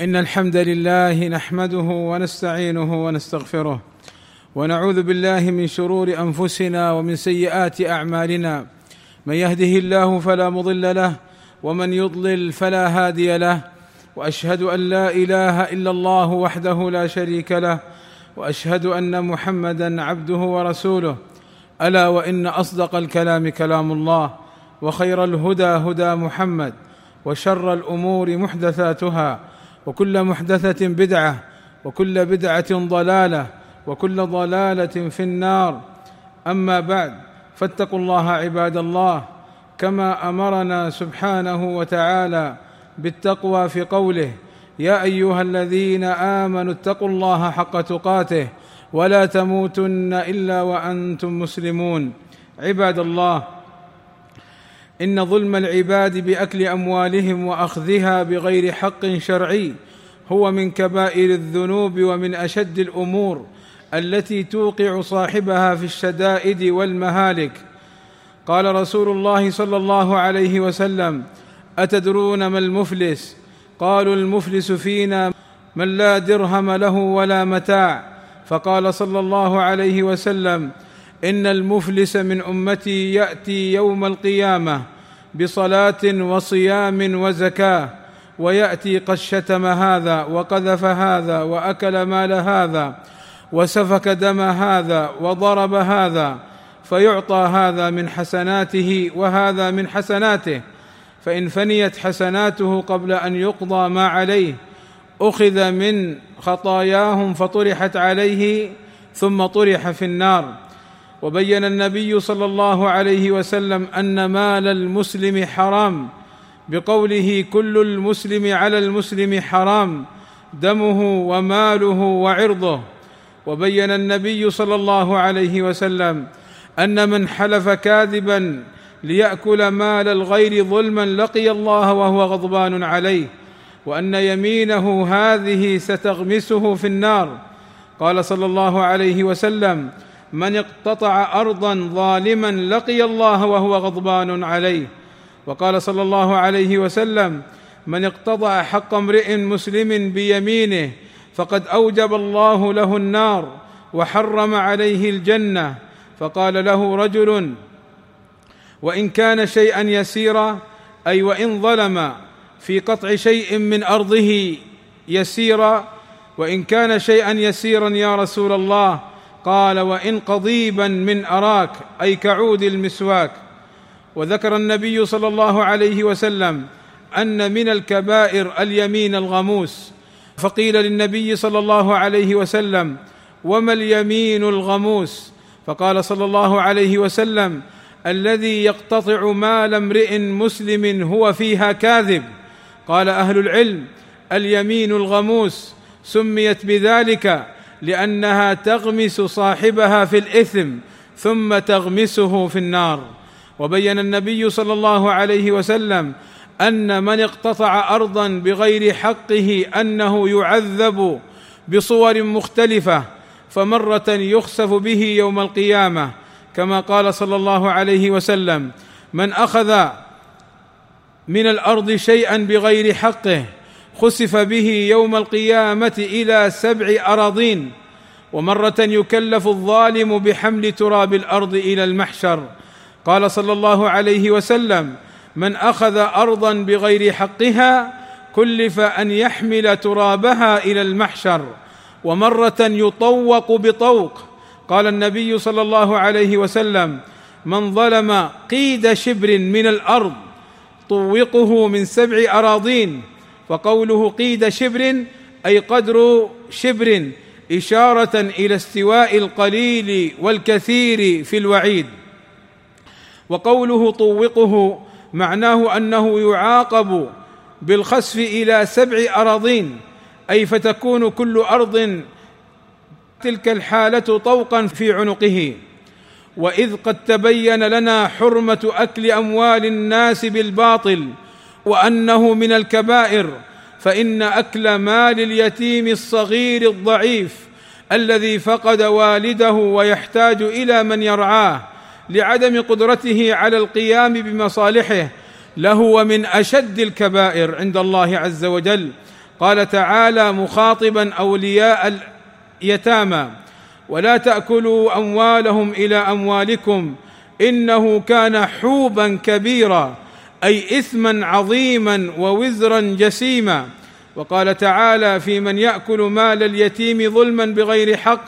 إن الحمد لله نحمده ونستعينه ونستغفره ونعوذ بالله من شرور أنفسنا ومن سيئات أعمالنا. من يهده الله فلا مضل له ومن يضلل فلا هادي له. وأشهد أن لا إله إلا الله وحده لا شريك له. وأشهد أن محمدا عبده ورسوله. ألا وإن أصدق الكلام كلام الله وخير الهدى هدى محمد وشر الأمور محدثاتها وكل محدثة بدعة وكل بدعة ضلالة وكل ضلالة في النار. أما بعد فاتقوا الله عباد الله كما أمرنا سبحانه وتعالى بالتقوى في قوله يا أيها الذين آمنوا اتقوا الله حق تقاته ولا تموتن إلا وأنتم مسلمون. عباد الله إن ظلم العباد بأكل أموالهم وأخذها بغير حق شرعي هو من كبائر الذنوب ومن أشد الأمور التي توقع صاحبها في الشدائد والمهالك. قال رسول الله صلى الله عليه وسلم أتدرون ما المفلس؟ قالوا المفلس فينا من لا درهم له ولا متاع. فقال صلى الله عليه وسلم إن المفلس من أمتي يأتي يوم القيامة بصلاة وصيام وزكاة ويأتي قد شتم هذا وقذف هذا وأكل مال هذا وسفك دم هذا وضرب هذا فيعطى هذا من حسناته وهذا من حسناته فإن فنيت حسناته قبل أن يقضى ما عليه أخذ من خطاياهم فطرحت عليه ثم طرح في النار. وبين النبي صلى الله عليه وسلم أن مال المسلم حرام بقوله كل المسلم على المسلم حرام دمه وماله وعرضه. وبين النبي صلى الله عليه وسلم أن من حلف كاذبا ليأكل مال الغير ظلما لقي الله وهو غضبان عليه. وأن يمينه هذه ستغمسه في النار. قال صلى الله عليه وسلم من اقتطع أرضا ظالما لقي الله وهو غضبان عليه. وقال صلى الله عليه وسلم من اقتطع حق امرئ مسلم بيمينه فقد أوجب الله له النار وحرم عليه الجنة. فقال له رجل وإن كان شيئا يسيرا أي وإن ظلم في قطع شيء من أرضه يسيرا وإن كان شيئا يسيرا يا رسول الله قال وإن قضيبا من أراك أي كعود المسواك. وذكر النبي صلى الله عليه وسلم أن من الكبائر اليمين الغموس. فقيل للنبي صلى الله عليه وسلم وما اليمين الغموس؟ فقال صلى الله عليه وسلم الذي يقتطع مال امرئ مسلم هو فيها كاذب. قال أهل العلم اليمين الغموس. سميت بذلك لأنها تغمس صاحبها في الإثم ثم تغمسه في النار. وبين النبي صلى الله عليه وسلم أن من اقتطع ارضا بغير حقه أنه يعذب بصور مختلفة فمرة يخسف به يوم القيامة. كما قال صلى الله عليه وسلم من أخذ من الأرض شيئا بغير حقه خسف به يوم القيامة إلى سبع أراضين ومرة يكلف الظالم بحمل تراب الأرض إلى المحشر. قال صلى الله عليه وسلم من أخذ ارضا بغير حقها كلف أن يحمل ترابها إلى المحشر ومرة يطوق بطوق. قال النبي صلى الله عليه وسلم من ظلم قيد شبر من الأرض طوقه من سبع أراضين وقوله قيد شبر أي قدر شبر إشارة إلى استواء القليل والكثير في الوعيد. وقوله طوقه معناه أنه يعاقب بالخسف إلى سبع أراضين أي فتكون كل أرض تلك الحالة طوقا في عنقه. وإذ قد تبين لنا حرمة أكل أموال الناس بالباطل وأنه من الكبائر فإن أكل مال اليتيم الصغير الضعيف الذي فقد والده ويحتاج إلى من يرعاه لعدم قدرته على القيام بمصالحه لهو من أشد الكبائر عند الله عز وجل. قال تعالى مخاطبا أولياء اليتامى ولا تأكلوا أموالهم إلى أموالكم إنه كان حوبا كبيرا أي إثما عظيما ووزرا جسيما. وقال تعالى في من يأكل مال اليتيم ظلما بغير حق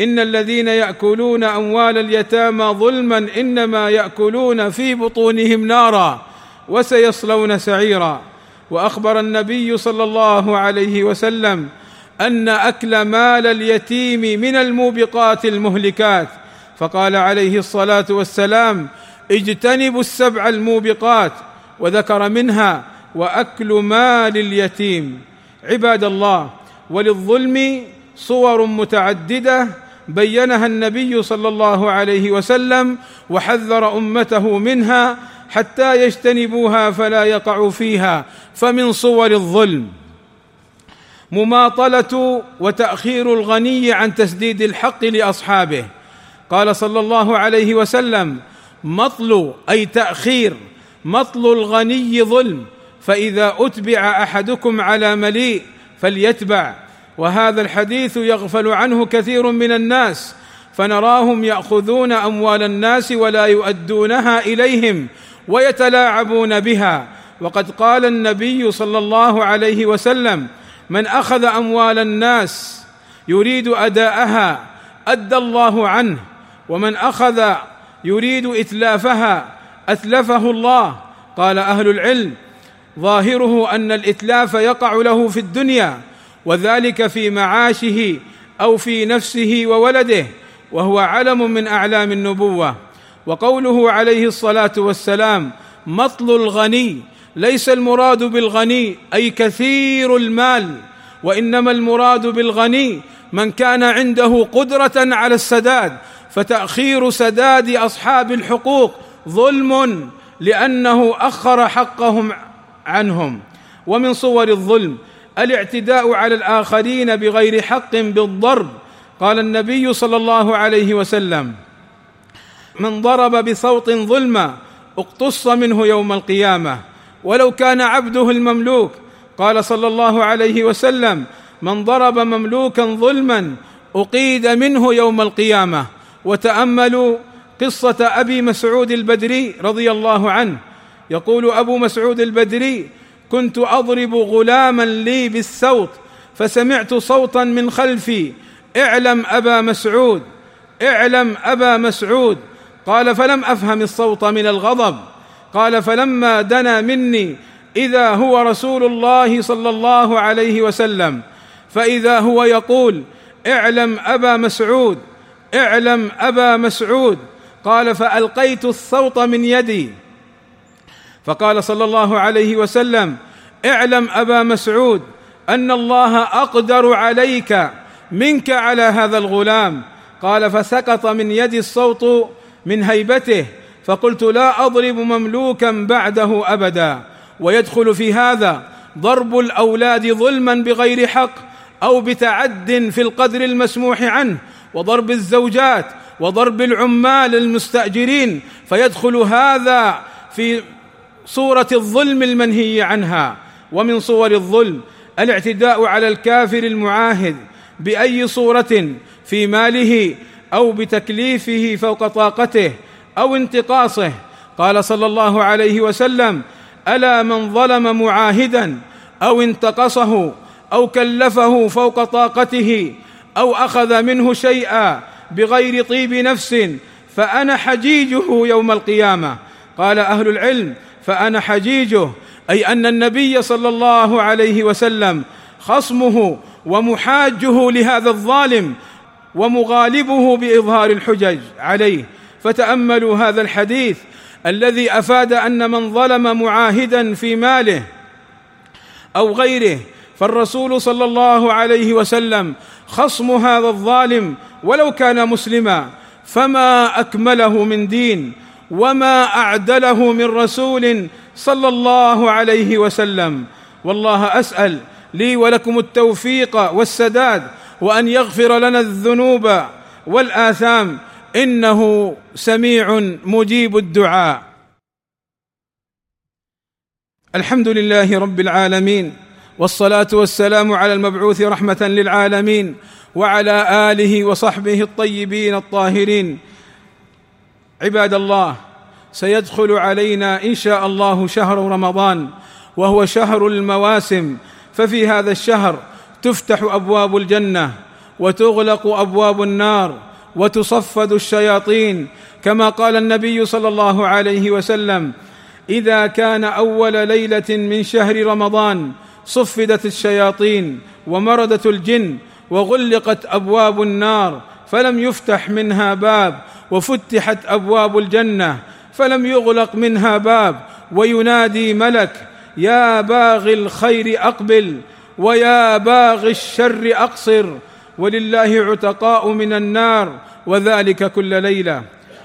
إن الذين يأكلون أموال اليتامى ظلما إنما يأكلون في بطونهم نارا وسيصلون سعيرا. وأخبر النبي صلى الله عليه وسلم أن أكل مال اليتيم من الموبقات المهلكات. فقال عليه الصلاة والسلام اجتنبوا السبع الموبقات وذكر منها وأكل مال اليتيم. عباد الله وللظلم صور متعددة بينها النبي صلى الله عليه وسلم وحذر أمته منها حتى يجتنبوها فلا يقعوا فيها فمن صور الظلم. مماطلة وتأخير الغني عن تسديد الحق لأصحابه. قال صلى الله عليه وسلم مطل أي تأخير مطل الغني ظلم. فإذا أتبع أحدكم على مليء فليتبع. وهذا الحديث يغفل عنه كثير من الناس فنراهم يأخذون أموال الناس ولا يؤدونها إليهم ويتلاعبون بها. وقد قال النبي صلى الله عليه وسلم من أخذ أموال الناس يريد أداءها أدى الله عنه. ومن أخذ يريد إتلافها أتلفه الله. قال أهل العلم ظاهره أن الإتلاف يقع له في الدنيا وذلك في معاشه أو في نفسه وولده وهو علم من أعلام النبوة. وقوله عليه الصلاة والسلام مطل الغني ليس المراد بالغني أي كثير المال وإنما المراد بالغني من كان عنده قدرة على السداد فتأخير سداد أصحاب الحقوق ظلم لأنه أخر حقهم عنهم. ومن صور الظلم الاعتداء على الآخرين بغير حق بالضرب. قال النبي صلى الله عليه وسلم من ضرب بصوت ظلما اقتص منه يوم القيامة. ولو كان عبده المملوك. قال صلى الله عليه وسلم من ضرب مملوكا ظلما أقيد منه يوم القيامة. وتأملوا قصة أبي مسعود البدري رضي الله عنه. يقول أبو مسعود البدري كنت أضرب غلاما لي بالسوط فسمعت صوتا من خلفي اعلم أبا مسعود اعلم أبا مسعود. قال فلم أفهم الصوت من الغضب. قال فلما دنا مني إذا هو رسول الله صلى الله عليه وسلم فإذا هو يقول اعلم أبا مسعود اعلم أبا مسعود. قال فألقيت الصوت من يدي. فقال صلى الله عليه وسلم اعلم أبا مسعود أن الله أقدر عليك منك على هذا الغلام. قال فسقط من يدي الصوت من هيبته. فقلت لا أضرب مملوكا بعده أبدا. ويدخل في هذا ضرب الأولاد ظلما بغير حق أو بتعد في القدر المسموح عنه. وضرب الزوجات وضرب العمال المستأجرين فيدخل هذا في صورة الظلم المنهي عنها. ومن صور الظلم الاعتداء على الكافر المعاهد بأي صورة في ماله أو بتكليفه فوق طاقته أو انتقاصه. قال صلى الله عليه وسلم ألا من ظلم معاهدا أو انتقصه أو كلفه فوق طاقته أو أخذ منه شيئا بغير طيب نفس فأنا حجيجه يوم القيامة. قال أهل العلم فأنا حجيجه أي أن النبي صلى الله عليه وسلم خصمه ومحاجه لهذا الظالم ومغالبه بإظهار الحجج عليه. فتأملوا هذا الحديث الذي أفاد أن من ظلم معاهدا في ماله أو غيره فالرسول صلى الله عليه وسلم خصم هذا الظالم ولو كان مسلما. فما أكمله من دين وما أعدله من رسول صلى الله عليه وسلم. والله أسأل لي ولكم التوفيق والسداد وأن يغفر لنا الذنوب والآثام. إنه سميع مجيب الدعاء. الحمد لله رب العالمين. والصلاة والسلام على المبعوث رحمة للعالمين وعلى آله وصحبه الطيبين الطاهرين. عباد الله سيدخل علينا إن شاء الله شهر رمضان وهو شهر المواسم. ففي هذا الشهر تفتح أبواب الجنة وتغلق أبواب النار وتصفد الشياطين. كما قال النبي صلى الله عليه وسلم إذا كان أول ليلة من شهر رمضان صفدت الشياطين ومردت الجن وغلقت أبواب النار فلم يفتح منها باب وفتحت أبواب الجنة فلم يغلق منها باب وينادي ملك يا باغي الخير أقبل ويا باغي الشر أقصر ولله عتقاء من النار وذلك كل ليلة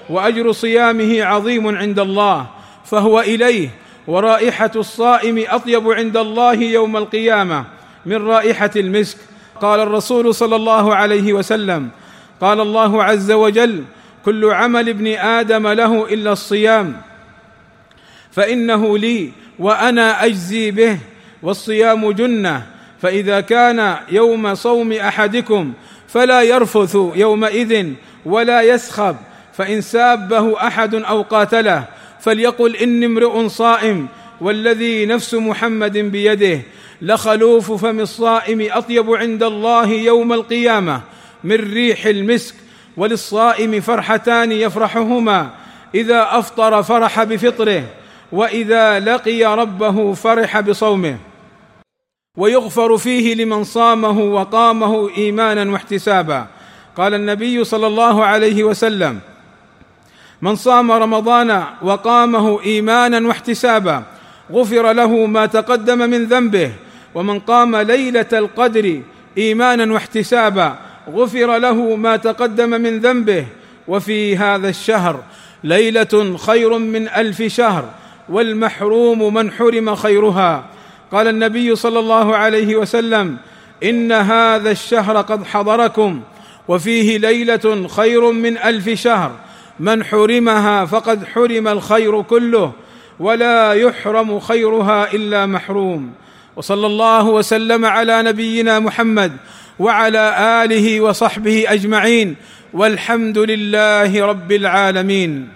وأجر صيامه عظيم عند الله فهو إليه ورائحة الصائم أطيب عند الله يوم القيامة من رائحة المسك. قال الرسول صلى الله عليه وسلم قال الله عز وجل كل عمل ابن آدم له إلا الصيام فإنه لي وأنا أجزي به والصيام جنة فإذا كان يوم صوم أحدكم فلا يرفث يومئذ ولا يسخب فإن سابه أحد أو قاتله فليقل إني امرؤ صائم والذي نفس محمد بيده لخلوف فم الصائم أطيب عند الله يوم القيامة من ريح المسك وللصائم فرحتان يفرحهما إذا أفطر فرح بفطره وإذا لقي ربه فرح بصومه. ويغفر فيه لمن صامه وقامه إيمانا واحتسابا. قال النبي صلى الله عليه وسلم من صام رمضان وقامه إيمانا واحتسابا غفر له ما تقدم من ذنبه ومن قام ليلة القدر إيمانا واحتسابا غفر له ما تقدم من ذنبه. وفي هذا الشهر ليلة خير من ألف شهر والمحروم من حرم خيرها. قال النبي صلى الله عليه وسلم إن هذا الشهر قد حضركم وفيه ليلة خير من ألف شهر. من حرمها فقد حرم الخير كله ولا يحرم خيرها إلا محروم. وصلى الله وسلم على نبينا محمد وعلى آله وصحبه أجمعين والحمد لله رب العالمين.